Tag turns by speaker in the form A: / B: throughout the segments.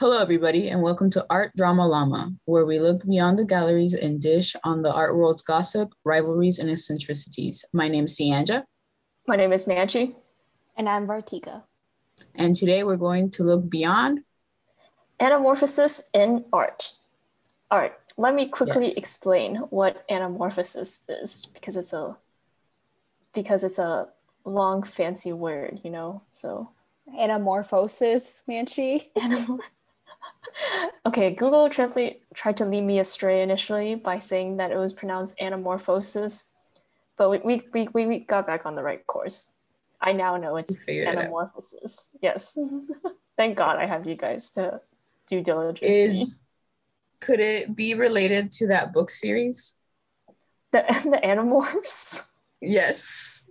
A: Hello, everybody, and welcome to Art Drama Llama, where we look beyond the galleries and dish on the art world's gossip, rivalries, and eccentricities. My name is Sianja.
B: My name is Manchi.
C: And I'm Vartika.
A: And today we're going to look beyond
B: anamorphosis in art. Art. Let me quickly
A: Yes.
B: explain what anamorphosis is because it's a because it's a long fancy word, you know. So
C: Anamorphosis, Manchi.
B: Anamor- okay, Google Translate tried to lead me astray initially by saying that it was pronounced anamorphosis, but we, we, we, we- got back on the right course. I now know it's
A: figured it
B: anamorphosis. Yes. Thank God I have you guys to do diligence.
A: is could it be related to that book series?
B: the, the animorphs?
A: Yes.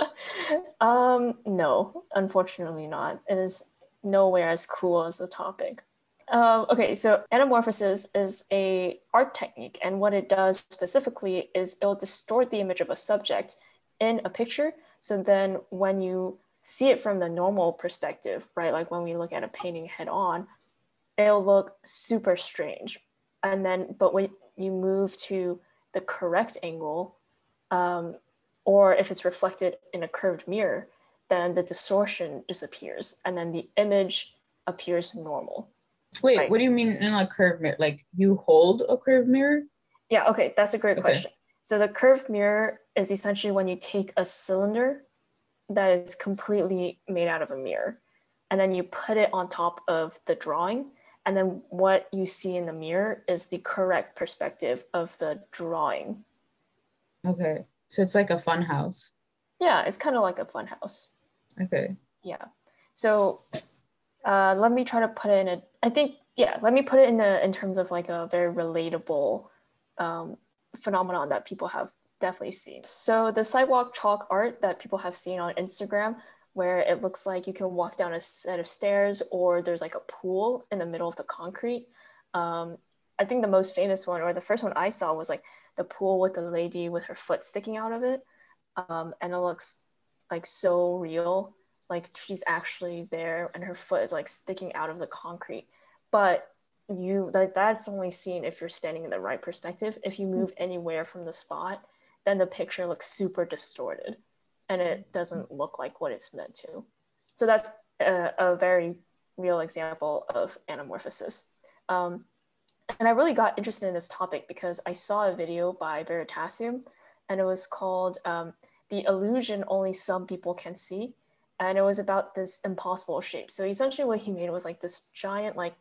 B: Um, no, unfortunately not. It is nowhere as cool as the topic. Um, okay, so anamorphosis is a art technique, and what it does specifically is it'll distort the image of a subject in a picture. So then, when you see it from the normal perspective, right, like when we look at a painting head on, it'll look super strange. And then, but when you move to the correct angle, um, or if it's reflected in a curved mirror, then the distortion disappears and then the image appears normal.
A: Wait,
B: Right.
A: what do you mean in a curved mirror? Like you hold a curved mirror?
B: Yeah, okay, that's a great
A: Okay.
B: question. So the curved mirror is essentially when you take a cylinder that is completely made out of a mirror and then you put it on top of the drawing and then what you see in the mirror is the correct perspective of the drawing.
A: Okay. So it's like a fun house.
B: Yeah, it's kind of like a fun house.
A: Okay.
B: Yeah. So uh, let me try to put it in a. I think yeah. Let me put it in a in terms of like a very relatable um, phenomenon that people have definitely seen. So the sidewalk chalk art that people have seen on Instagram, where it looks like you can walk down a set of stairs or there's like a pool in the middle of the concrete. Um, I think the most famous one or the first one I saw was like the pool with the lady with her foot sticking out of it, um, and it looks like so real like she's actually there and her foot is like sticking out of the concrete. But you like that's only seen if you're standing in the right perspective. If you move anywhere from the spot then the picture looks super distorted and it doesn't look like what it's meant to. So that's a, a very real example of anamorphosis. Um, and i really got interested in this topic because i saw a video by veritasium and it was called um, the illusion only some people can see. And it was about this impossible shape. So essentially what he made was like this giant like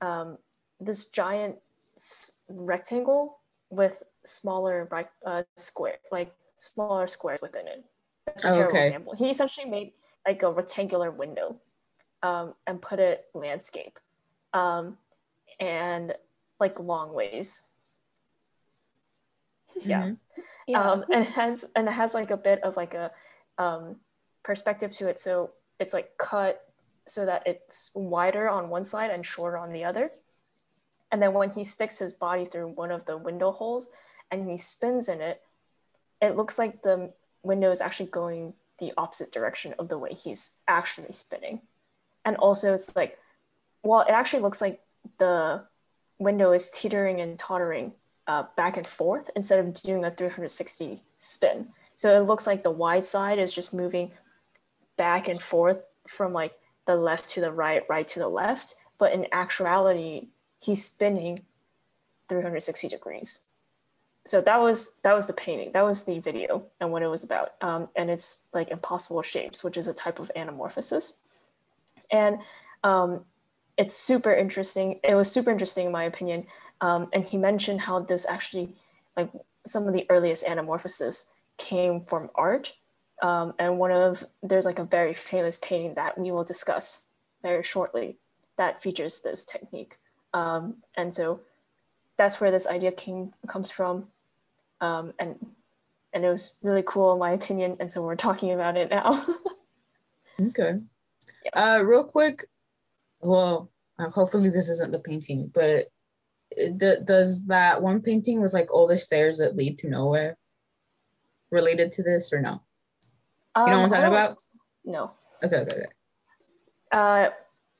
B: um, this giant s- rectangle with smaller uh, square like smaller squares within it. That's a
A: Oh,
B: terrible
A: okay.
B: example. He essentially made like a rectangular window um, and put it landscape um, and like long ways. Yeah.
A: Mhm.
C: Yeah.
B: um, and has and it has like a bit of like a um, perspective to it. So it's like cut so that it's wider on one side and shorter on the other. And then when he sticks his body through one of the window holes and he spins in it it looks like the window is actually going the opposite direction of the way he's actually spinning. And also it's like well it actually looks like the window is teetering and tottering uh, back and forth instead of doing a 360 spin. So it looks like the wide side is just moving back and forth from like the left to the right, right to the left. But in actuality, he's spinning 360 degrees. So that was that was the painting. That was the video and what it was about. Um, and it's like impossible shapes, which is a type of anamorphosis. And um, it's super interesting. It was super interesting in my opinion. Um, and he mentioned how this actually, like some of the earliest anamorphosis came from art. Um, and one of, there's like a very famous painting that we will discuss very shortly that features this technique. Um, and so that's where this idea came comes from. Um, and and it was really cool in my opinion. And so we're talking about it now.
A: Okay. Uh, real quick. Well, hopefully this isn't the painting, but d- does that one painting with like all the stairs that lead to nowhere related to this or no?
B: Um,
A: know what I'm talking about?
B: No.
A: Okay, okay, okay.
B: Uh,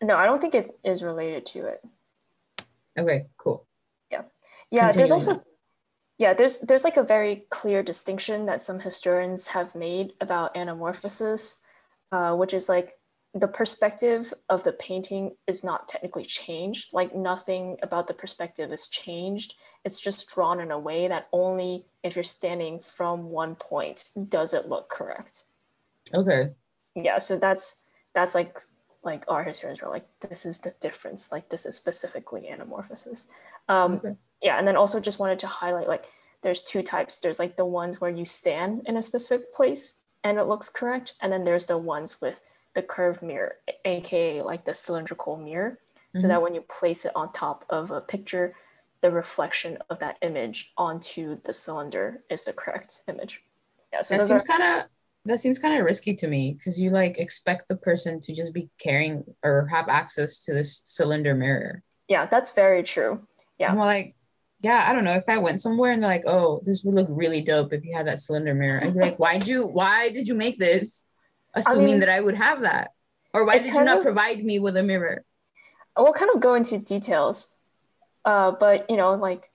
B: No, I don't think it is related to it.
A: Okay, cool.
B: Yeah, Yeah,
A: there's
B: also yeah, there's there's like a very clear distinction that some historians have made about anamorphosis, uh, which is like the perspective of the painting is not technically changed. Like nothing about the perspective is changed. It's just drawn in a way that only if you're standing from one point does it look correct.
A: Okay.
B: Yeah, so that's that's like like our historians are like this is the difference. Like this is specifically anamorphosis. Um,
A: Okay.
B: yeah and then also just wanted to highlight like there's two types there's like the ones where you stand in a specific place and it looks correct and then there's the ones with the curved mirror aka like the cylindrical mirror so
A: Mhm.
B: that when you place it on top of a picture the reflection of that image onto the cylinder is the correct image yeah so
A: that
B: those are
A: seems kind of that seems kind of risky to me because you like expect the person to just be carrying or have access to this cylinder mirror.
B: yeah that's very true Yeah.
A: I'm like, yeah, I don't know. If I went somewhere and they're like, oh, this would look really dope if you had that cylinder mirror, I'd be like, why'd you why did you make this? Assuming
B: mean,
A: that I would have that. Or why did you not
B: of-
A: provide me with a mirror?
B: we'll kind of go into details uh, but you know like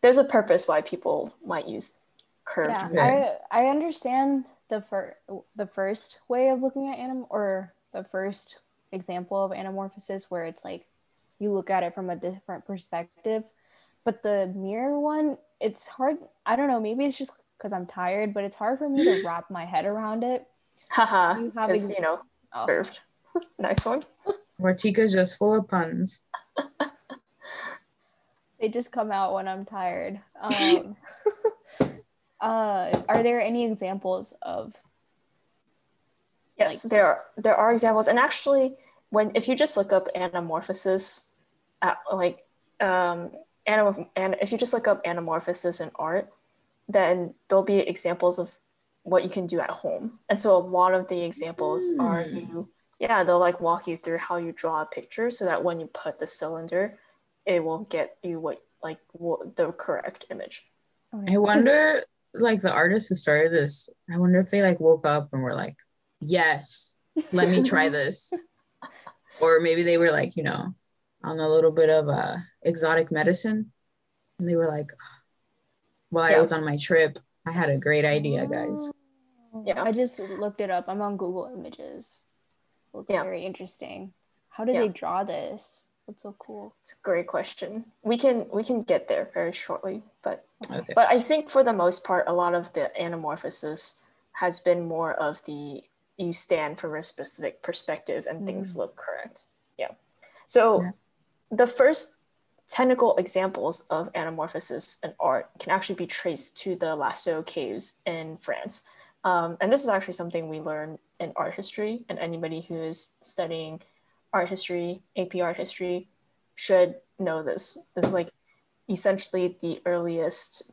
B: there's a purpose why people might use curved
C: Yeah,
A: Okay.
C: I I understand the fir- the first way of looking at anim or the first example of anamorphosis where it's like you look at it from a different perspective, but the mirror one, it's hard. I don't know. Maybe it's just because I'm tired, but it's hard for me to wrap my head around it.
B: Haha
C: You have
B: because you know
C: Oh.
B: curved nice one
A: Vartika's just full of puns.
C: They just come out when I'm tired. Um, uh, are there any examples of
B: yes
C: Like-
B: there are there are examples and actually when if you just look up anamorphosis at, like um anamorph- and if you just look up anamorphosis in art then there'll be examples of what you can do at home and so a lot of the examples are
A: Hmm.
B: you yeah they'll like walk you through how you draw a picture so that when you put the cylinder it will get you what like what, the correct image
A: I wonder, like the artists who started this, I wonder if they like woke up and were like, yes, let me try this. or maybe they were like, you know, on a little bit of uh, exotic medicine. And they were like, while I was on my trip, I had a great idea, guys.
B: Yeah.
C: I just looked it up. I'm on Google Images. Looks
B: Yeah.
C: very interesting. How do
B: Yeah.
C: they draw this? That's so cool.
B: it's a great question we can we can get there very shortly but
A: Okay.
B: But I think for the most part, a lot of the anamorphosis has been more of the you stand from a specific perspective and things mm. look correct. Yeah. So
A: Yeah.
B: the first technical examples of anamorphosis in art can actually be traced to the Lascaux caves in France. Um, and this is actually something we learn in art history, and anybody who is studying art history, AP art history, should know this. This is like essentially the earliest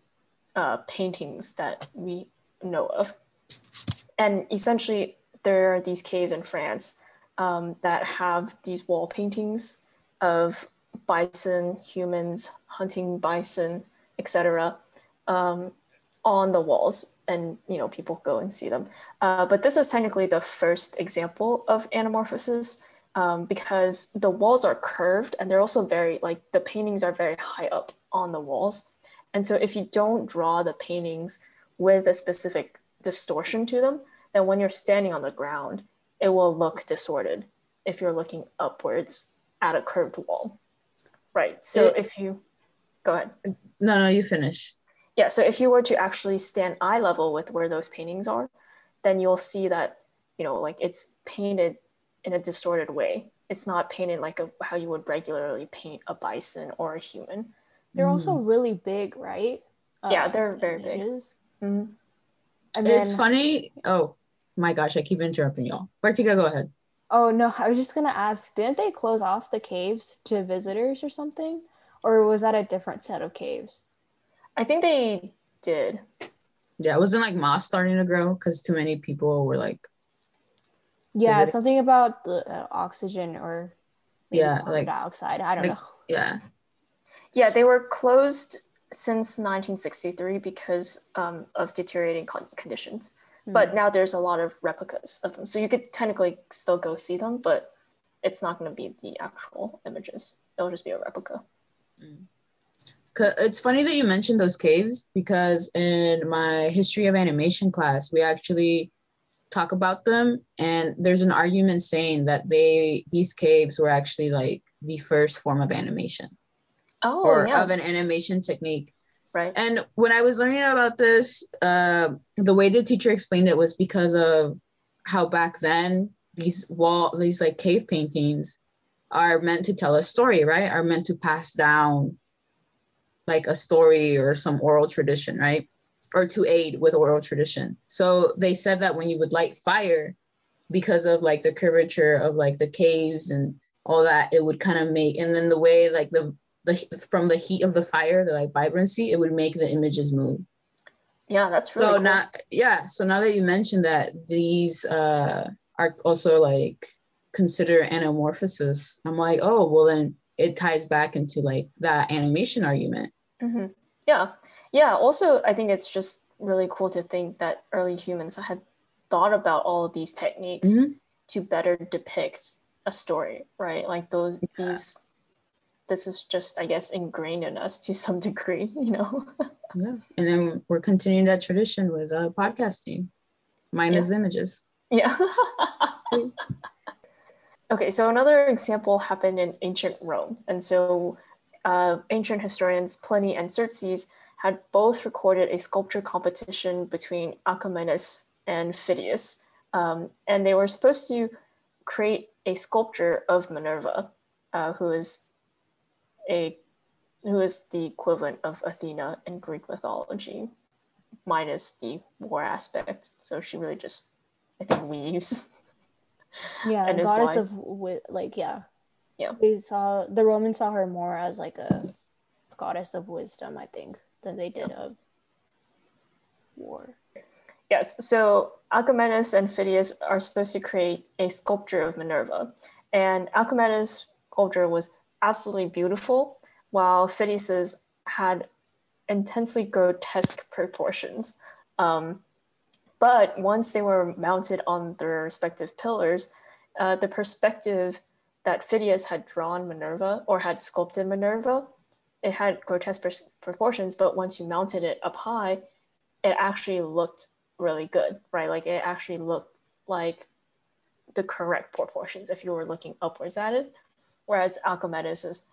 B: uh, paintings that we know of. And essentially, there are these caves in France um, that have these wall paintings of bison, humans hunting bison, etc., um, on the walls, and you know people go and see them. Uh, but this is technically the first example of anamorphosis um, because the walls are curved and they're also very like the paintings are very high up on the walls. And so if you don't draw the paintings with a specific distortion to them, then when you're standing on the ground, it will look distorted if you're looking upwards at a curved wall. Right. So
A: It-
B: if you go ahead.
A: No, no, you finish.
B: Yeah, so if you were to actually stand eye level with where those paintings are, then you'll see that, you know, like it's painted in a distorted way. It's not painted like a, how you would regularly paint a bison or a human.
C: They're also
A: Mm.
C: really big, right?
B: Yeah,
C: Uh,
B: they're very big.
C: images.
B: Mhm.
C: And then,
A: It's funny. Oh my gosh, I keep interrupting y'all. Vartika, go ahead.
C: oh no, I was just gonna ask, didn't they close off the caves to visitors or something? Or was that a different set of caves?
B: I think they did.
A: Yeah, it wasn't like moss starting to grow because too many people were like,
C: Yeah, something about the uh, oxygen or
A: Yeah, like-
C: dioxide. I don't
A: like-
C: know.
A: yeah,
B: Yeah, they were closed since 1963 because um, of deteriorating con- conditions.
C: Hmm.
B: But now there's a lot of replicas of them. So you could technically still go see them, but it's not going to be the actual images. It'll just be a replica.
A: Mm. It's funny that you mentioned those caves because in my history of animation class, we actually talk about them and there's an argument saying that they these caves were actually like the first form of animation.
B: Oh,
A: or
B: yeah.
A: of an animation technique.
B: Right.
A: And when i was learning about this uh, the way the teacher explained it was because of how back then these wall these like cave paintings are meant to tell a story right? Are meant to pass down like a story or some oral tradition right? Or to aid with oral tradition. So they said that when you would light fire because of like the curvature of like the caves and all that it would kind of make and then the way like the the from the heat of the fire the like vibrancy it would make the images move.
B: Yeah that's really
A: so
B: cool.
A: now yeah so now that you mentioned that these uh are also like consider anamorphosis i'm like oh well then it ties back into like that animation argument
B: mm-hmm. yeah. Yeah also i think it's just really cool to think that early humans had thought about all of these techniques
A: Mhm.
B: to better depict a story right? Like those these this is just i guess ingrained in us to some degree you know?
A: Yeah and then we're continuing that tradition with uh podcasting. Minus the images.
B: Yeah. Okay so another example happened in ancient rome and so uh, ancient historians pliny and Tzetzes had both recorded a sculpture competition between Alcamenes and Phidias. Um, and they were supposed to create a sculpture of Minerva, uh, who is a who is the equivalent of Athena in Greek mythology, minus the war aspect. So she really just, I think, weaves.
C: Yeah,
B: And
C: goddess of like yeah.
B: Yeah.
C: We saw the Romans saw her more as like a goddess of wisdom, I think, than they did of war.
B: Yes, so Alcamenes and Phidias are supposed to create a sculpture of Minerva. And Alcamenes' sculpture was absolutely beautiful, while Phidias's had intensely grotesque proportions. Um, but once they were mounted on their respective pillars, uh, the perspective that Phidias had drawn Minerva or had sculpted Minerva, it had grotesque proportions, but once you mounted it up high, it actually looked really good, right? Like it actually looked like the correct proportions if you were looking upwards at it. Whereas Alcamenes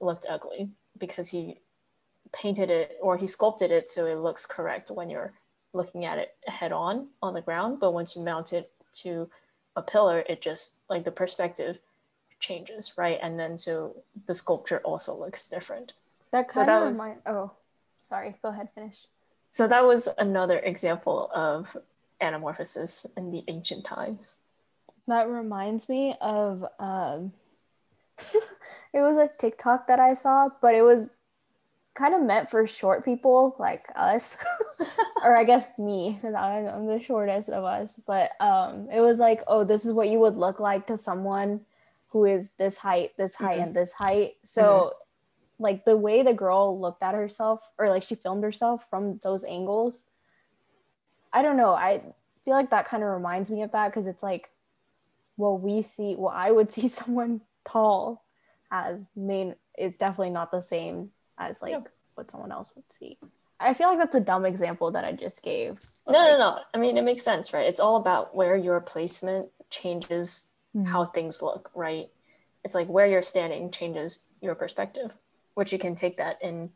B: looked ugly because he painted it or he sculpted it so it looks correct when you're looking at it head on on the ground. But once you mount it to a pillar, it just like the perspective changes, right? And then so the sculpture also looks different.
C: That
B: So
C: kind
B: that
C: of
B: was-
C: remind. Oh, sorry. Go ahead. Finish.
B: So that was another example of anamorphosis in the ancient times.
C: That reminds me of um it was a TikTok that I saw, but it was kind of meant for short people like us. or I guess me, because I'm, I'm the shortest of us. But um it was like, oh, this is what you would look like to someone who is this height, this height,
B: Mhm.
C: and this height. So like the way the girl looked at herself or like she filmed herself from those angles, I don't know. I feel like that kind of reminds me of that because it's like well we see well i would see someone tall as main is definitely not the same as like
B: Yeah.
C: what someone else would see i feel like that's a dumb example that i just gave
B: No, no, no. I mean, it makes sense, right? It's all about where your placement changes
C: Mhm.
B: how things look, right? It's like where you're standing changes your perspective, which you can take that in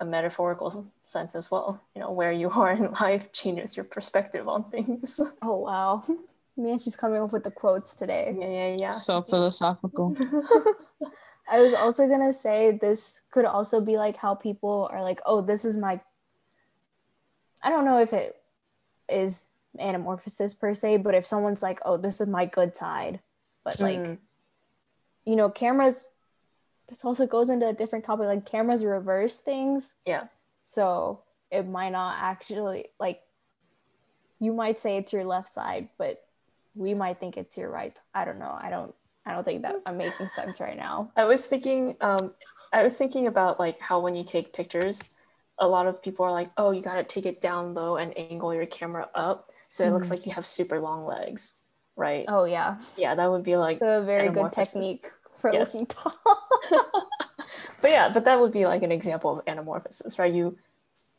B: a metaphorical sense as well. You know, where you are in life changes your perspective on things.
C: oh wow man she's coming up with the quotes today
B: yeah, yeah, yeah.
A: So philosophical.
C: i was also gonna say this could also be like how people are like oh this is my i don't know if it is anamorphosis per se but if someone's like oh this is my good side but like
B: Mm.
C: you know, cameras, this also goes into a different topic. Like cameras reverse things.
B: Yeah.
C: So it might not actually, like, you might say it's your left side, but we might think it's your right. I don't know. I don't, I don't think that I'm making sense right now.
B: I was thinking, um, I was thinking about like how when you take pictures, a lot of people are like, "Oh, you gotta take it down low and angle your camera up so it looks
C: Mhm.
B: like you have super long legs." Right?
C: Oh yeah,
B: Yeah, that would be like
C: a very good technique for
B: Yes.
C: looking tall.
B: but yeah, but that would be like an example of anamorphosis, right? You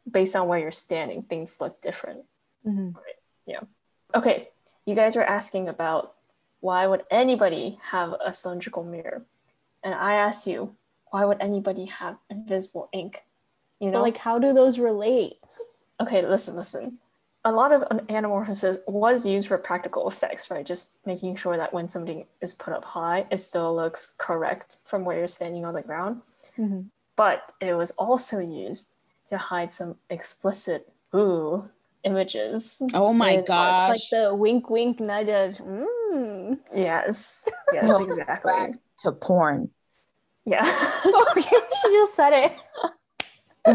B: based on where you're standing, things look different.
C: Mhm.
B: Okay, you guys were asking about why would anybody have a cylindrical mirror? And I asked you, why would anybody have invisible ink? You
C: But
B: know,
C: like, how do those relate?
B: okay, listen, listen. A lot of anamorphosis was used for practical effects, right? Just making sure that when something is put up high, it still looks correct from where you're standing on the ground.
C: Mhm.
B: But it was also used to hide some explicit ooh images.
A: Oh my
B: in art.
A: gosh.
C: Like the wink, wink, nudge. nudge. Mm.
B: Yes, yes, exactly.
A: Back to porn.
B: Yeah.
C: Oh, she just said it.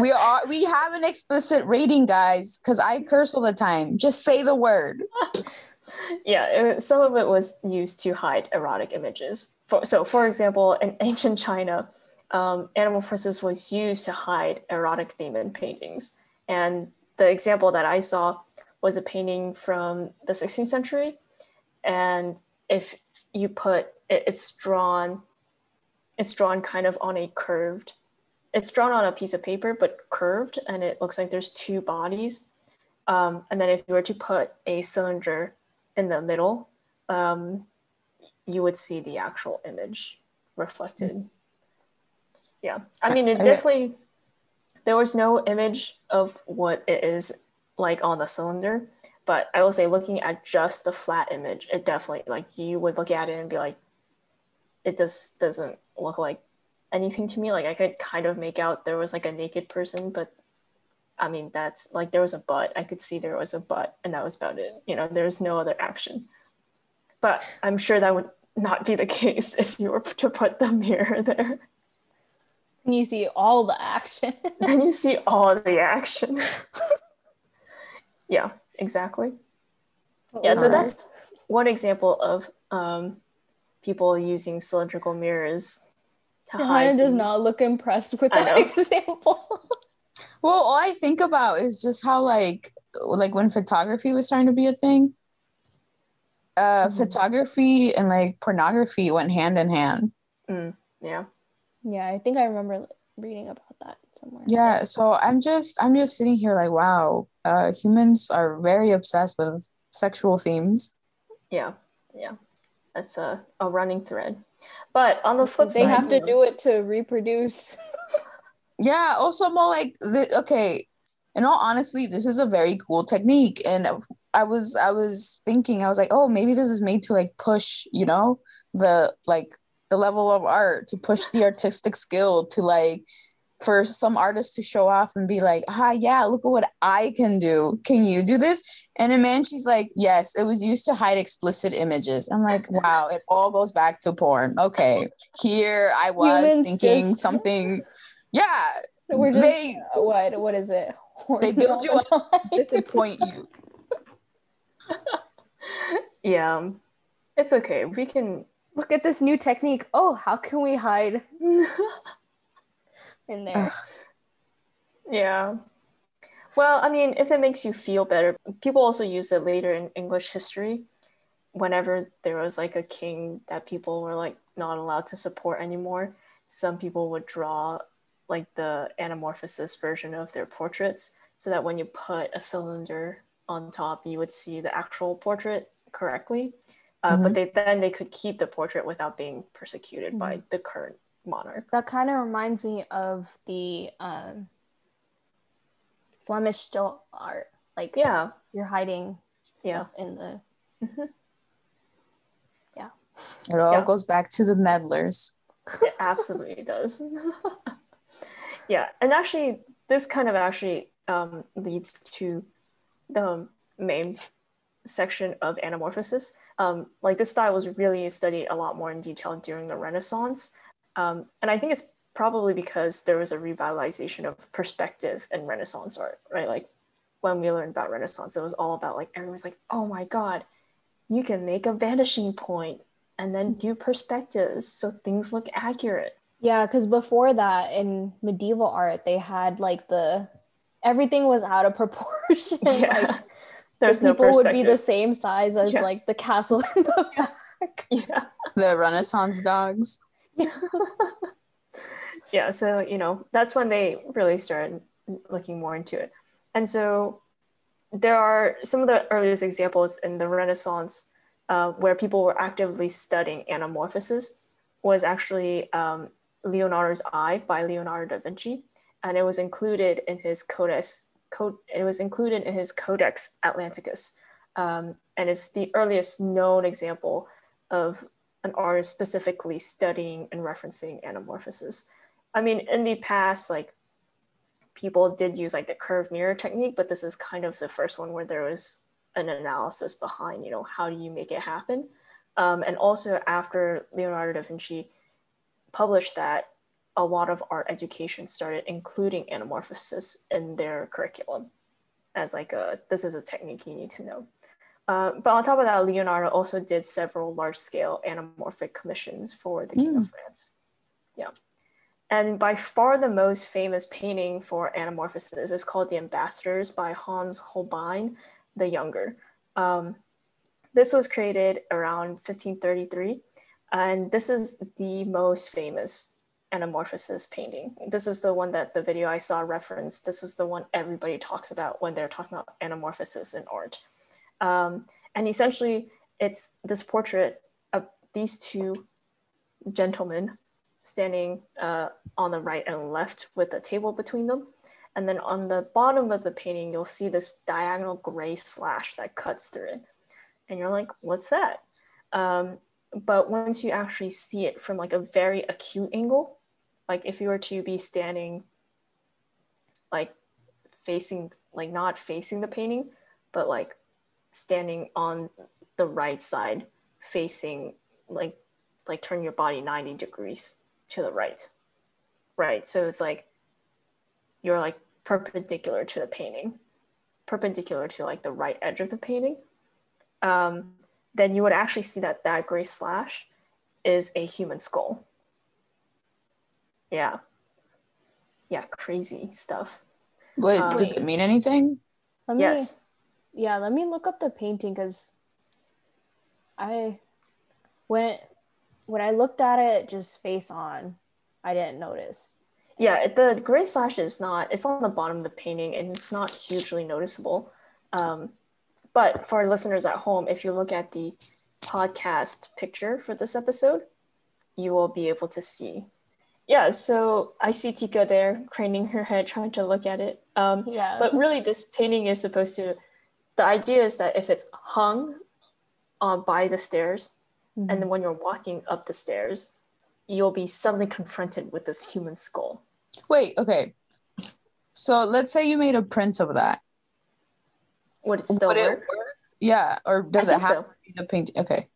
A: We are we have an explicit rating, guys, because I curse all the time. Just say the word.
B: yeah, it- some of it was used to hide erotic images. For, so, for example, in ancient China, um, anamorphosis was used to hide erotic theme in paintings. And the example that I saw was a painting from the 16th century. And if you put it, it's drawn, it's drawn kind of on a curved, it's drawn on a piece of paper, but curved, and it looks like there's two bodies. Um, and then if you were to put a cylinder in the middle, um, you would see the actual image reflected. Yeah, I mean, it definitely, there was no image of what it is like on the cylinder, but I will say, looking at just the flat image, it definitely, like, you would look at it and be like, it just doesn't look like anything to me. Like, I could kind of make out there was like a naked person, but I mean, that's like there was a butt. I could see there was a butt, and that was about it. You know, there was no other action. But I'm sure that would not be the case if you were to put the mirror there.
C: And you see all the action.
B: then you see all the action. yeah, exactly. Yeah, so that's one example of um, people using cylindrical mirrors.
C: Hannah does
B: these-
C: not look impressed with
B: I
C: that
B: know.
C: example.
A: Well, all I think about is just how like like when photography was starting to be a thing. Uh,
C: Mhm.
A: photography and like pornography went hand in hand.
B: Yeah.
C: yeah, I think I remember reading about that somewhere.
A: Yeah, so I'm just I'm just sitting here like, wow, uh, humans are very obsessed with sexual themes.
B: Yeah, yeah, that's a, a running thread. But on the flip
C: they
B: side, they
C: have to do it to reproduce.
A: Yeah, also more like the okay. In all honestly, this is a very cool technique, and I was I was thinking I was like, oh, maybe this is made to like push, you know, the like the level of art to push the artistic skill to like for some artists to show off and be like, ah, yeah, look at what I can do. Can you do this? And a man, she's like, yes, it was used to hide explicit images. I'm like, wow, it all goes back to porn. Okay, here I was
C: Humans
A: thinking
C: just-
A: something. Yeah,
C: We're just
A: They-
C: what what is it?
A: They build you
C: up,
A: disappoint you.
B: yeah, it's okay. We can.
C: Look at this new technique. Oh, how can we hide in there?
B: yeah. Well, I mean, if it makes you feel better, people also use it later in English history. Whenever there was like a king that people were like not allowed to support anymore, some people would draw like the anamorphosis version of their portraits so that when you put a cylinder on top, you would see the actual portrait correctly. Uh, But they, then they could keep the portrait without being persecuted by the current monarch.
C: That kind of reminds me of the um, Flemish still art. Like
B: Yeah,
C: you're hiding
B: Yeah.
C: in the yeah.
A: It all
B: Yeah.
A: goes back to the medlars.
B: it absolutely does. yeah, and actually, this kind of actually um, leads to the main section of anamorphosis. Um, like this style was really studied a lot more in detail during the Renaissance, um, and I think it's probably because there was a revitalization of perspective in Renaissance art, right? Like when we learned about Renaissance, it was all about like everyone's like, oh my god, you can make a vanishing point and then do perspectives so things look accurate.
C: Yeah, because before that in medieval art, they had like the everything was out of proportion.
B: Yeah.
C: Like
B: There's
C: the
B: no
C: people would be the same size as
B: Yeah.
C: like the castle in the back.
B: Yeah.
A: The Renaissance dogs.
B: Yeah yeah. so you know that's when they really started looking more into it and so there are some of the earliest examples in the renaissance uh, where people were actively studying anamorphosis was actually um, leonardo's eye by leonardo da vinci and it was included in his codex code it was included in his codex atlanticus um, and it's the earliest known example of an artist specifically studying and referencing anamorphosis I mean, in the past, like people did use like the curved mirror technique, but this is kind of the first one where there was an analysis behind, you know, how do you make it happen? Um, and also after Leonardo da Vinci published that, a lot of art education started including anamorphosis in their curriculum as like a, this is a technique you need to know. Uh, but on top of that, Leonardo also did several large scale anamorphic commissions for the King of France. Yeah. And by far the most famous painting for anamorphosis is called The Ambassadors by Hans Holbein the Younger. Um, this was created around 1533, and this is the most famous anamorphosis painting. This is the one that the video I saw referenced. This is the one everybody talks about when they're talking about anamorphosis in art. Um, and essentially, it's this portrait of these two gentlemen standing uh, on the right and left with a table between them. And then on the bottom of the painting, you'll see this diagonal gray slash that cuts through it. And you're like, what's that? Um, but once you actually see it from like a very acute angle, like if you were to be standing like facing, like not facing the painting, but like standing on the right side, facing like like turn your body 90 degrees to the right. Right. So it's like you're like perpendicular to the painting, perpendicular to like the right edge of the painting. Um, then you would actually see that that gray slash is a human skull. Yeah. Yeah, crazy stuff.
A: Wait,
B: Um,
A: does it mean anything?
C: Let me,
B: Yes.
C: Yeah, let me look up the painting because I when it, when I looked at it just face on, I didn't notice.
B: Yeah, the gray slash is not, it's on the bottom of the painting and it's not hugely noticeable. Um, but for our listeners at home, if you look at the podcast picture for this episode, you will be able to see. Yeah, so I see Tika there craning her head trying to look at it. Um,
C: Yeah.
B: but really, this painting is supposed to, the idea is that if it's hung on by the stairs,
C: Mhm.
B: and then when you're walking up the stairs, you'll be suddenly confronted with this human skull.
A: Wait, okay. So let's say you made a print of that.
B: Would it still
A: Would it
B: work?
A: work? Yeah, or does it have
B: so.
A: to be the painting? Okay.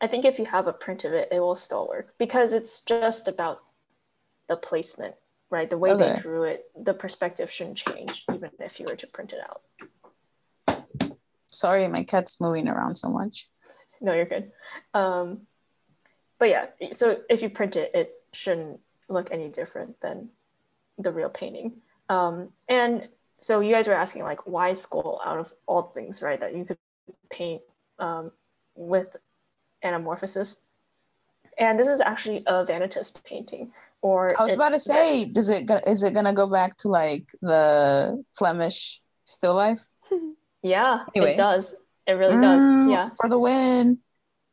B: I think if you have a print of it, it will still work because it's just about the placement, right? The way
A: Okay.
B: they drew it, the perspective shouldn't change even if you were to print it out.
A: Sorry, my cat's moving around so much.
B: No, you're good. Um, but yeah, so if you print it, it shouldn't look any different than the real painting. Um, and so you guys were asking like, why skull out of all things, right? That you could paint um, with anamorphosis. And this is actually a vanitas painting, or
A: I was about to say, does it is it gonna go back to like the Flemish still life?
B: Yeah,
A: Anyway.
B: it does. It really does.
A: Mm,
B: Yeah.
A: For the win.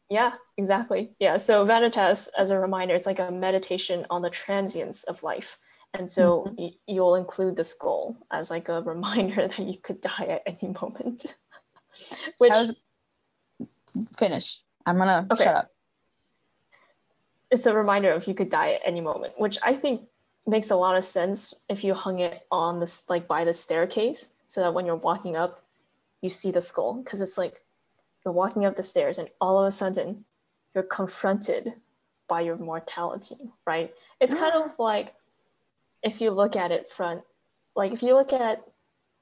B: Yeah, exactly. Yeah. So Vanitas, as a reminder, it's like a meditation on the transience of life. And so
A: Mm-hmm.
B: y- you'll include the skull as like a reminder that you could die at any moment. Which
A: I was finish. I'm gonna
B: Okay.
A: shut up.
B: it's a reminder of you could die at any moment, which I think makes a lot of sense if you hung it on this like by the staircase so that when you're walking up, you see the skull. Because it's like you're walking up the stairs and all of a sudden you're confronted by your mortality, right? It's kind of like if you look at it front, like if you look at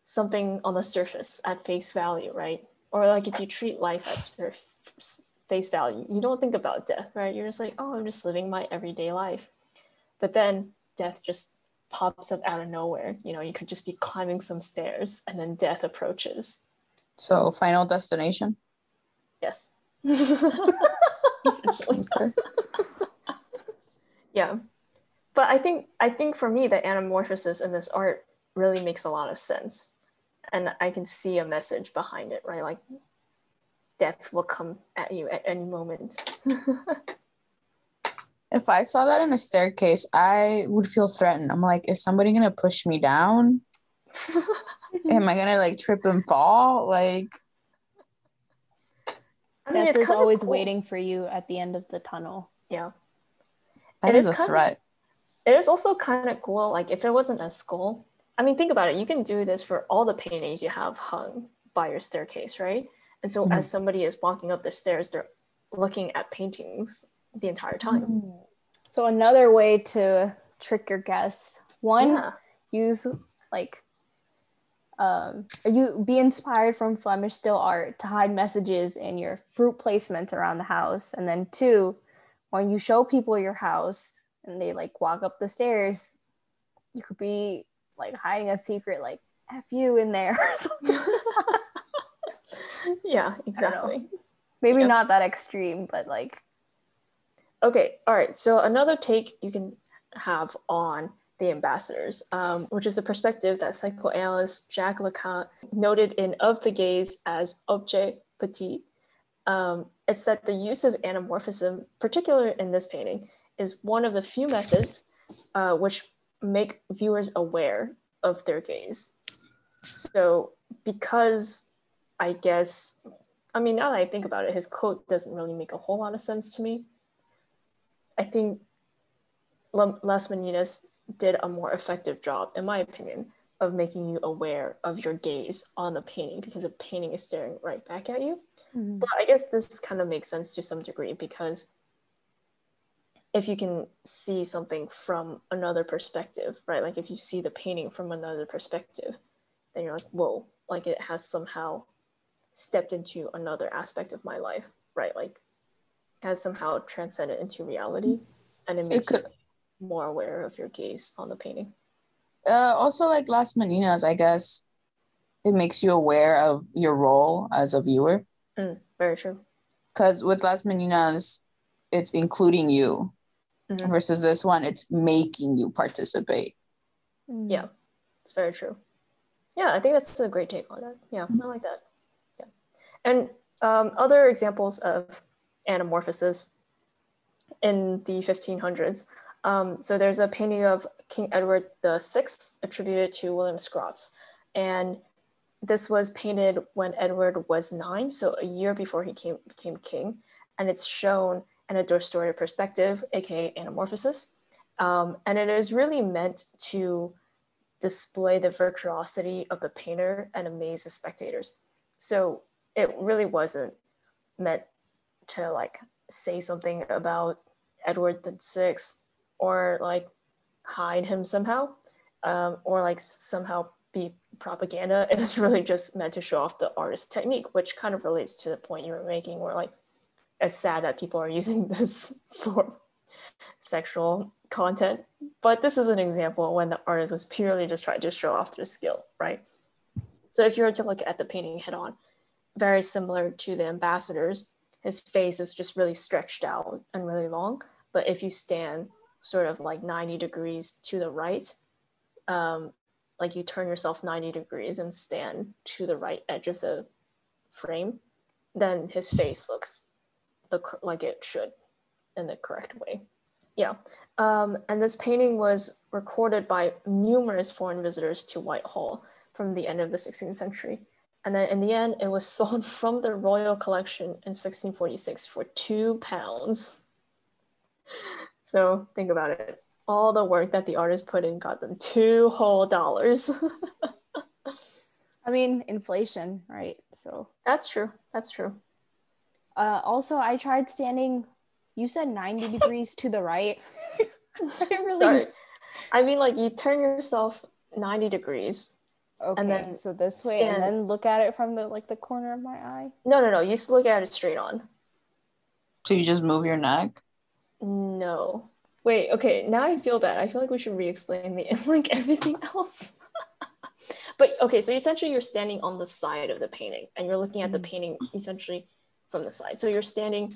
B: something on the surface at face value, right? Or like if you treat life at face value, you don't think about death, right? You're just like, oh, I'm just living my everyday life. But then death just pops up out of nowhere. You know, you could just be climbing some stairs and then death approaches.
A: So final destination.
B: Yes. Essentially.
A: Okay.
B: Yeah. But I think I think for me the anamorphosis in this art really makes a lot of sense. And I can see a message behind it, right? Like death will come at you at any moment.
A: If I saw that in a staircase, I would feel threatened. I'm like, is somebody gonna push me down? Am I gonna like trip and fall? Like,
B: I mean,
C: Death
B: it's
C: is always
B: cool.
C: waiting for you at the end of the tunnel.
B: Yeah.
A: that
B: It
A: is
B: is
A: a
B: kind of-
A: threat.
B: It is also kind of cool. Like if it wasn't a skull, I mean, think about it. You can do this for all the paintings you have hung by your staircase, right? And so as mm-hmm. somebody is walking up the stairs, they're looking at paintings the entire time. Mm-hmm.
C: So another way to trick your guests, one,
B: Yeah.
C: use like um are you be inspired from Flemish still art to hide messages in your fruit placements around the house. And then two, when you show people your house and they like walk up the stairs, you could be like hiding a secret like F you in there or something.
B: Yeah, exactly.
C: Maybe not that extreme, but like
B: Okay, all right. So another take you can have on the ambassadors, um, which is the perspective that psychoanalyst Jacques Lacan noted in Of the Gaze as objet petit. Um, it's that the use of anamorphism, particularly in this painting, is one of the few methods uh, which make viewers aware of their gaze. So, because I guess, I mean, now that I think about it, his quote doesn't really make a whole lot of sense to me. I think Las Meninas did a more effective job, in my opinion, of making you aware of your gaze on the painting because the painting is staring right back at you. Mm-hmm. But I guess this kind of makes sense to some degree because if you can see something from another perspective, right? Like if you see the painting from another perspective, then you're like, whoa, like it has somehow stepped into another aspect of my life, right? Like has somehow transcended into reality and it
A: It
B: makes
A: could-
B: more aware of your gaze on the painting.
A: Uh, also, like Las Meninas, I guess it makes you aware of your role as a viewer.
B: Mm, very true.
A: Because with Las Meninas, it's including you,
B: Mhm.
A: versus this one, it's making you participate.
B: Yeah, it's very true. Yeah, I think that's a great take on it. Yeah, I like that. Yeah, and um, other examples of anamorphosis in the 1500s. Um, so there's a painting of King Edward VI attributed to William Scrots, and this was painted when Edward was nine, so a year before he came, became king, and it's shown in a distorted perspective, aka anamorphosis, um, and it is really meant to display the virtuosity of the painter and amaze the spectators. So it really wasn't meant to like say something about Edward the Sixth or like hide him somehow um, or like somehow be propaganda. It was really just meant to show off the artist's technique, which kind of relates to the point you were making where like it's sad that people are using this for sexual content but this is an example when the artist was purely just trying to show off their skill, right? So if you were to look at the painting head on, very similar to the ambassadors, his face is just really stretched out and really long. But if you stand sort of like 90 degrees to the right, um, like you turn yourself 90 degrees and stand to the right edge of the frame, then his face looks the like it should in the correct way. Yeah. Um, and this painting was recorded by numerous foreign visitors to Whitehall from the end of the 16th century. And then in the end, it was sold from the royal collection in 1646 for two pounds. So think about it. All the work that the artist put in got them two whole dollars.
C: I mean, inflation, right? So,
B: That's true. That's true.
C: uh, also, I tried standing. You said ninety degrees to the right. I didn't really.
B: Sorry. I mean, like you turn yourself 90 degrees.
C: Okay,
B: then
C: so this way,
B: stand-
C: and then look at it from the like the corner of my eye.
B: No, no, no. You just look at it straight on.
A: So you just move your neck.
B: No. Wait, okay, now I feel bad. I feel like we should re-explain the like everything else. but okay, so essentially you're standing on the side of the painting and you're looking at the
C: Mhm.
B: painting essentially from the side. So you're standing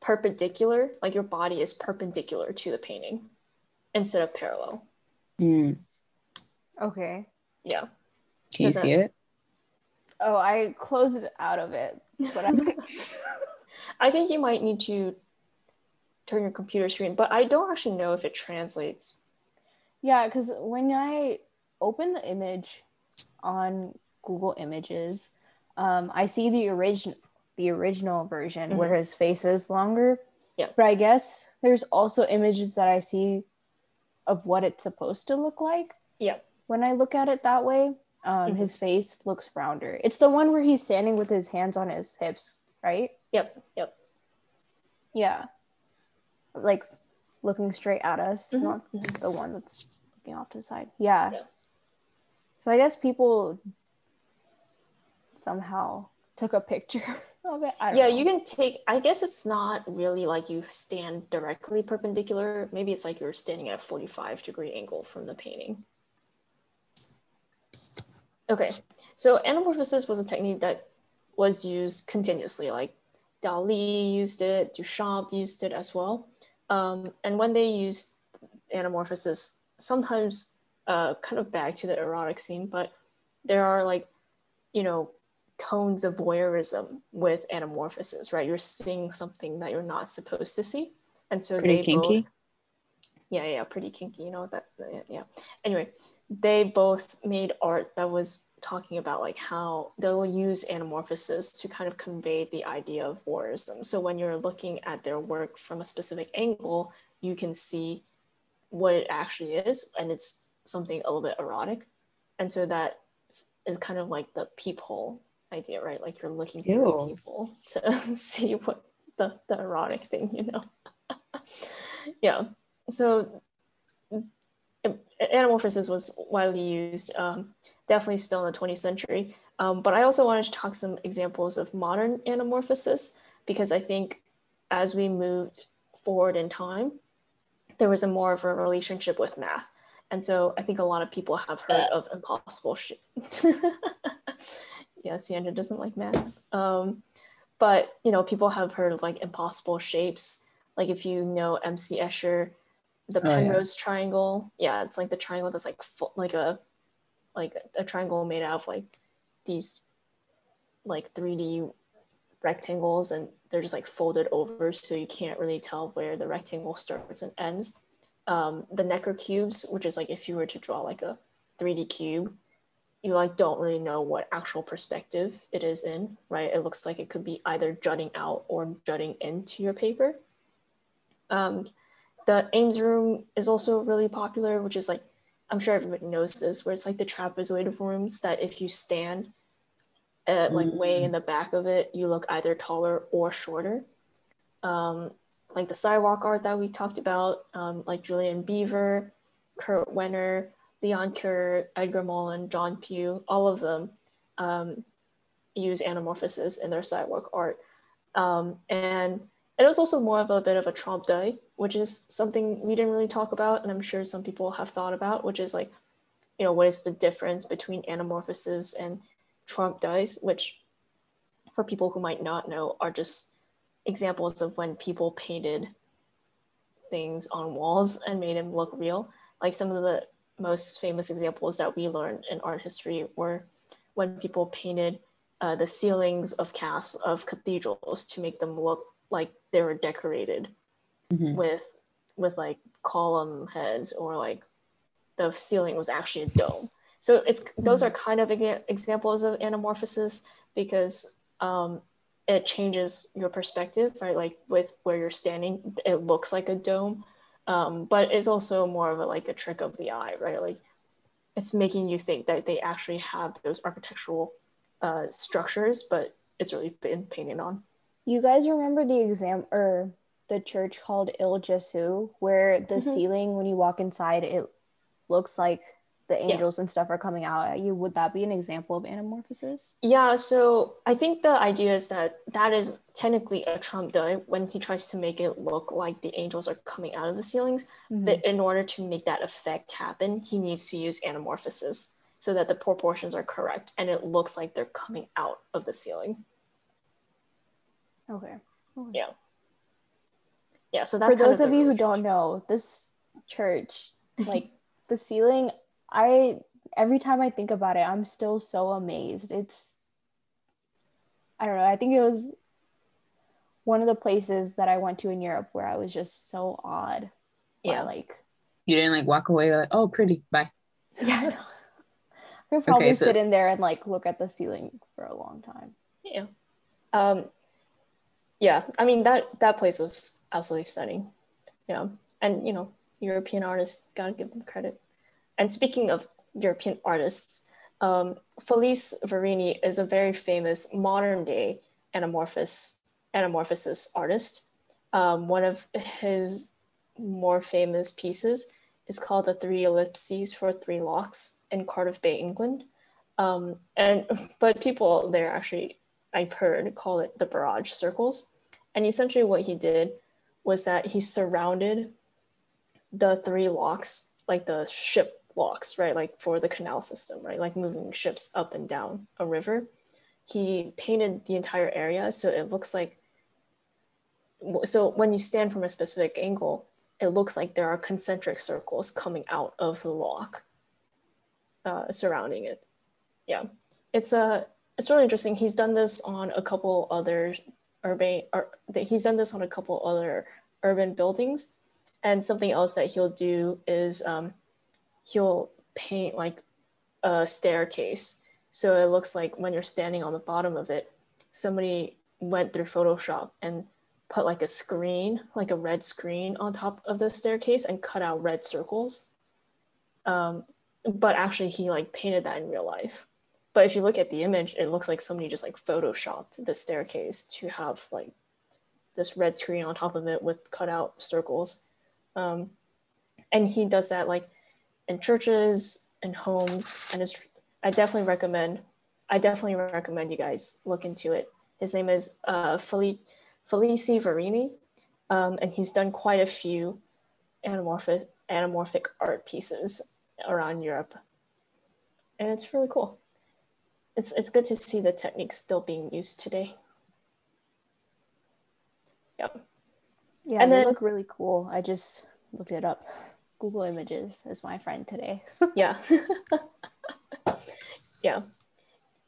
B: perpendicular, like your body is perpendicular to the painting instead of parallel.
A: Mm.
C: Okay.
B: Yeah.
A: Can you
B: Does
A: see it?
C: Oh, I closed it out of it, but I
B: I think you might need to your computer screen, but I don't actually know if it translates.
C: yeah, because when I open the image on Google Images, um, I see the original the original version where his face is longer.
B: Yeah.
C: But I guess there's also images that I see of what it's supposed to look like.
B: Yeah.
C: When I look at it that way, um,
B: Mhm.
C: his face looks rounder. It's the one where he's standing with his hands on his hips, right?
B: Yep. Yep.
C: Yeah. Like looking straight at us,
B: Mhm.
C: not the one that's looking off to the side. Yeah.
B: Yeah.
C: So I guess people somehow took a picture of it. I don't
B: Yeah,
C: know.
B: you can take, I guess it's not really like you stand directly perpendicular. Maybe it's like you're standing at a 45 degree angle from the painting. Okay, so anamorphosis was a technique that was used continuously. Like Dali used it, Duchamp used it as well. Um, and when they use anamorphosis, sometimes uh, kind of back to the erotic scene, but there are like, you know, tones of voyeurism with anamorphosis, right? You're seeing something that you're not supposed to see. And so
A: Pretty
B: they
A: kinky?
B: both yeah, yeah, pretty kinky, you know that yeah, yeah. Anyway, they both made art that was talking about like how they'll use anamorphosis to kind of convey the idea of voyeurism. So when you're looking at their work from a specific angle, you can see what it actually is, and it's something a little bit erotic. And so that is kind of like the peephole idea, right? Like you're looking through
A: Ew.
B: peephole to see what the, the erotic thing, you know? yeah. So um, anamorphosis was widely used, um, definitely still in the 20th century. Um, but I also wanted to talk some examples of modern anamorphosis because I think as we moved forward in time, there was a more of a relationship with math. And so I think a lot of people have heard of impossible shit. yeah, Sandra doesn't like math. Um, but you know, people have heard of like impossible shapes. Like if you know MC Escher, the
A: Oh, yeah.
B: Penrose triangle. Yeah, it's like the triangle that's like fu- like a like a triangle made out of like these like 3D rectangles and they're just like folded over so you can't really tell where the rectangle starts and ends. Um, the Necker cubes, which is like if you were to draw like a 3D cube, you like don't really know what actual perspective it is in, right? It looks like it could be either jutting out or jutting into your paper. Um, the Ames room is also really popular, which is like I'm sure everybody knows this, where it's like the trapezoid rooms that if you stand uh, like way in the back of it, you look either taller or shorter. Um, like the sidewalk art that we talked about, um, like Julian Beever, Kurt Wenner, Leon Keer, Edgar Mullen, John Pugh, all of them um, use anamorphosis in their sidewalk art. Um, and it was also more of a bit of a trompe d'oeil, which is something we didn't really talk about, and I'm sure some people have thought about, which is like, you know, what is the difference between anamorphosis and trompe d'oeils, which for people who might not know are just examples of when people painted things on walls and made them look real. Like some of the most famous examples that we learned in art history were when people painted uh, the ceilings of casts of cathedrals to make them look like they were decorated
A: Mhm.
B: with with like column heads or like the ceiling was actually a dome. So it's those are kind of exa- examples of anamorphosis because um, it changes your perspective, right? Like with where you're standing, it looks like a dome, um, but it's also more of a like a trick of the eye, right? Like it's making you think that they actually have those architectural uh, structures, but it's really been painted on.
C: You guys remember the exam or the church called Il Gesù, where the
B: Mhm.
C: ceiling, when you walk inside, it looks like the
B: Yeah.
C: angels and stuff are coming out at you. Would that be an example of anamorphosis?
B: Yeah, so I think the idea is that that is technically a trompe d'oeil when he tries to make it look like the angels are coming out of the ceilings.
C: Mhm.
B: But in order to make that effect happen, he needs to use anamorphosis. so that the proportions are correct and it looks like they're coming out of the ceiling.
C: Okay. okay.
B: Yeah. Yeah. So that's
C: for those
B: of,
C: of you who don't know, this church, like the ceiling, I every time I think about it, I'm still so amazed. It's I don't know. I think it was one of the places that I went to in Europe where I was just so odd.
B: Yeah.
C: Like
A: you didn't like walk away like, oh, pretty, bye.
C: Yeah. I'll probably okay, so- sit in there and like look at the ceiling for a long time.
B: Yeah. Um, yeah. I mean that that place was absolutely stunning. Yeah. And you know, European artists gotta give them credit. And speaking of European artists, um, Felice Varini is a very famous modern day anamorphous anamorphosis artist. Um, one of his more famous pieces is called The Three Ellipses for Three Locks in Cardiff Bay, England. Um, and but people there actually, I've heard, call it the barrage circles. And essentially, what he did was that he surrounded the three locks, like the ship locks, right, like for the canal system, right, like moving ships up and down a river. He painted the entire area so it looks like. So when you stand from a specific angle, it looks like there are concentric circles coming out of the lock uh, surrounding it. Yeah, it's a uh, it's really interesting. He's done this on a couple other urban or he's done this on a couple other urban buildings, and something else that he'll do is um, he'll paint like a staircase, so it looks like when you're standing on the bottom of it, somebody went through Photoshop and put like a screen, like a red screen on top of the staircase and cut out red circles. Um, but actually he like painted that in real life. But if you look at the image, it looks like somebody just like photoshopped the staircase to have like this red screen on top of it with cut out circles. Um, and he does that like in churches and homes. And it's, I definitely recommend, I definitely recommend you guys look into it. His name is uh, Felice Varini, um, and he's done quite a few anamorphic, anamorphic art pieces around Europe. And it's really cool. It's, it's good to see the techniques still being used today.
C: Yeah. Yeah, and they look really cool. I just looked it up. Google Images is my friend today.
B: yeah. yeah.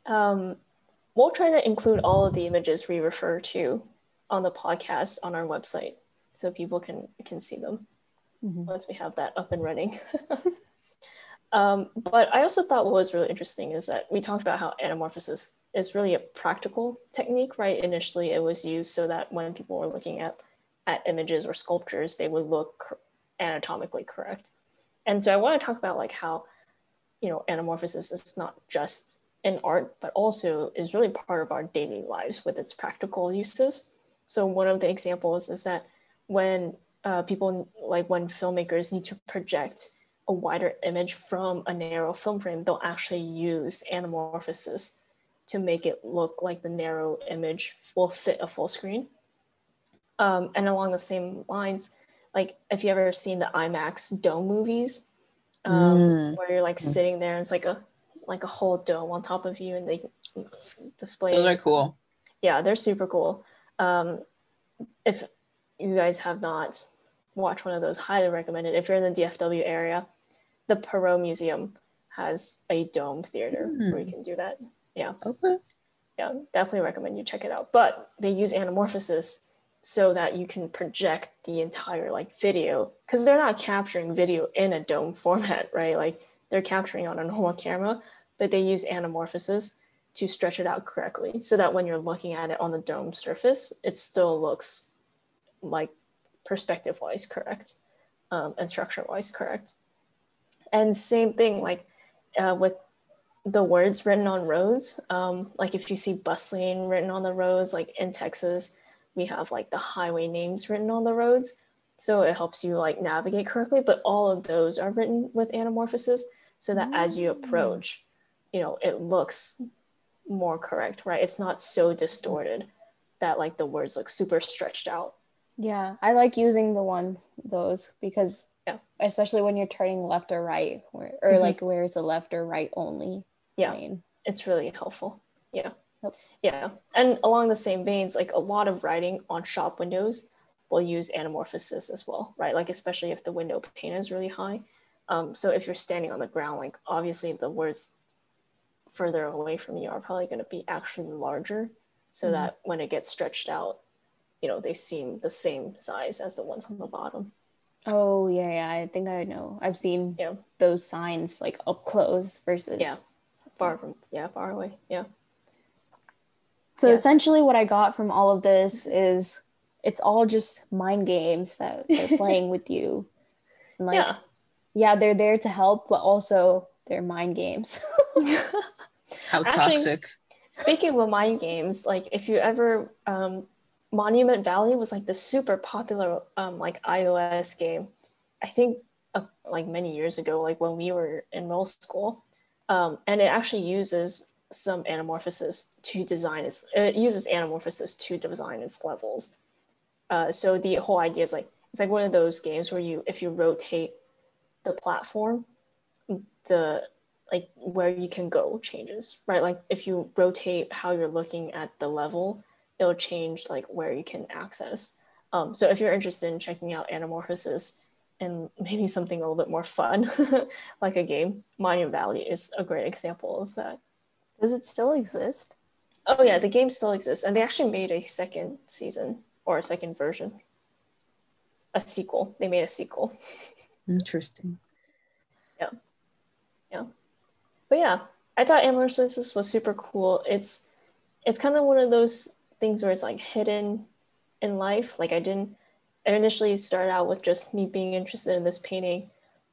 B: Um, we'll try to include all of the images we refer to on the podcast on our website so people can can see them mm-hmm. once we have that up and running. um, but I also thought what was really interesting is that we talked about how anamorphosis is really a practical technique, right? Initially, it was used so that when people were looking at at images or sculptures, they would look anatomically correct. And so I want to talk about like how, you know, anamorphosis is not just in art, but also is really part of our daily lives with its practical uses. So one of the examples is that when uh, people like when filmmakers need to project a wider image from a narrow film frame, they'll actually use anamorphosis to make it look like the narrow image will fit a full screen. Um, and along the same lines, like if you ever seen the IMAX dome movies, um, mm. where you're like sitting there and it's like a like a whole dome on top of you and they display.
A: Those are cool.
B: Yeah, they're super cool. Um, if you guys have not watched one of those, highly recommended. If you're in the DFW area, the Perot Museum has a dome theater mm. where you can do that. Yeah.
A: Okay.
B: Yeah, definitely recommend you check it out. But they use anamorphosis so that you can project the entire like video because they're not capturing video in a dome format, right? Like they're capturing on a normal camera, but they use anamorphosis to stretch it out correctly so that when you're looking at it on the dome surface, it still looks like perspective wise correct um, and structure wise correct. And same thing like uh, with the words written on roads. Um, like if you see bus lane written on the roads, like in Texas, we have like the highway names written on the roads. So it helps you like navigate correctly, but all of those are written with anamorphosis so that mm. as you mm. approach, you know, it looks more correct, right? It's not so distorted that like the words look super stretched out.
C: Yeah, I like using the ones those because
B: Yeah.
C: Especially when you're turning left or right, or, or
B: Mhm.
C: like where it's a left or right only
B: Yeah.
C: lane.
B: it's really helpful. Yeah.
C: Yep.
B: Yeah. And along the same veins, like a lot of writing on shop windows will use anamorphosis as well, right? Like especially if the window pane is really high. Um, so if you're standing on the ground, like obviously the words further away from you are probably going to be actually larger so
C: Mhm.
B: that when it gets stretched out, you know, they seem the same size as the ones on the bottom.
C: Oh yeah, yeah. I think I know. I've seen
B: Yeah.
C: those signs like up close versus
B: Yeah. Far from, yeah, far away. Yeah.
C: So
B: Yes.
C: essentially, what I got from all of this is it's all just mind games that they're playing with you. And like,
B: yeah.
C: yeah. they're there to help, but also they're mind games.
A: How
B: Actually-
A: toxic.
B: Speaking of mind games, like if you ever um, Monument Valley was like the super popular um, like iOS game. I think uh, like many years ago, like when we were in middle school, um, and it actually uses some anamorphosis to design its. It uses anamorphosis to design its levels. Uh, so the whole idea is like it's like one of those games where you if you rotate the platform, the like where you can go changes, right? Like if you rotate how you're looking at the level, it'll change like where you can access. Um, so if you're interested in checking out Anamorphosis and maybe something a little bit more fun, like a game, Monument Valley is a great example of that.
C: Does it still exist?
B: Oh yeah, the game still exists, and they actually made a second season or a second version, a sequel. They made a sequel.
A: Interesting.
B: Yeah, yeah, but yeah, I thought Amorphosis was super cool. It's it's kind of one of those things where it's like hidden in life. Like I didn't I initially started out with just me being interested in this painting.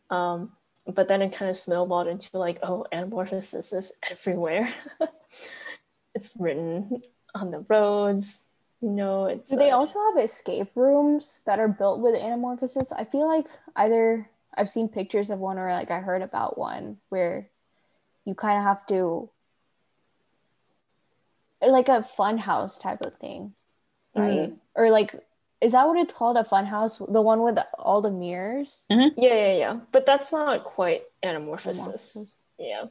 B: Um, but then it kind of snowballed into like, oh, anamorphosis is everywhere. it's written on the roads, you know. It's
C: Do they also have escape rooms that are built with anamorphosis? I feel like either I've seen pictures of one or like I heard about one where you kind of have to like a fun house type of thing, right? Mm-hmm. Or like is that what it's called? A fun house? The one with all the mirrors? Mm-hmm.
B: yeah, yeah, yeah. But that's not quite anamorphosis.
C: Anamorphosis.
B: Yeah.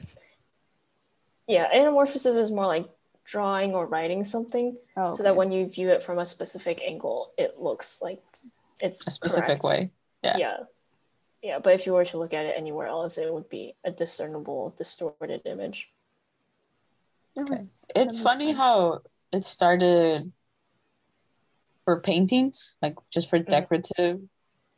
B: Yeah, anamorphosis is more like drawing or writing something
C: Oh,
B: so that when you view it from a specific angle, it looks like it's
A: A specific
B: correct.
A: way. Yeah.
B: Yeah. Yeah, but if you were to look at it anywhere else, it would be a discernible, distorted image.
C: Okay.
A: It's funny
C: sense.
A: how it started for paintings, like just for decorative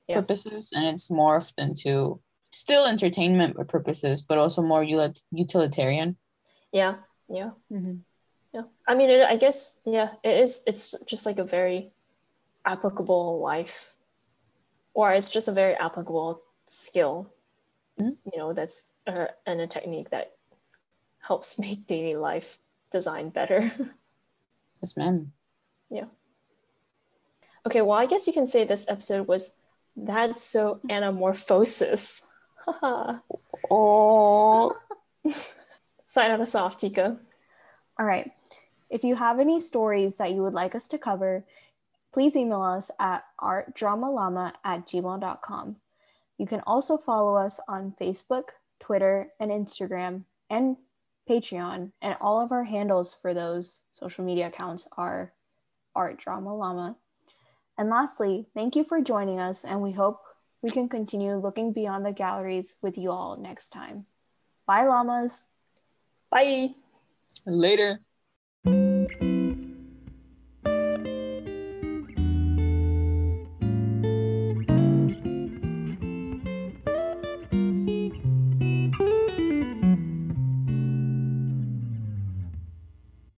B: Yeah.
A: purposes, and it's morphed into still entertainment purposes, but also more utilitarian.
B: Yeah, yeah,
C: Mhm.
B: yeah. I mean, it, I guess, yeah, it is. It's just like a very applicable life, or it's just a very applicable skill.
A: Mhm.
B: You know, that's uh, and a technique that helps make daily life design better.
A: Yes, ma'am. Yeah.
B: Okay, well, I guess you can say this episode was that's so anamorphosis. Haha.
A: Oh,
B: Sign on us off, Tika.
C: All right. If you have any stories that you would like us to cover, please email us at artdramalama at gmail.com. You can also follow us on Facebook, Twitter, and Instagram, and Patreon. And all of our handles for those social media accounts are Art Drama Llama. And lastly, thank you for joining us, and we hope we can continue looking beyond the galleries with you all next time. Bye, llamas.
B: Bye.
A: later.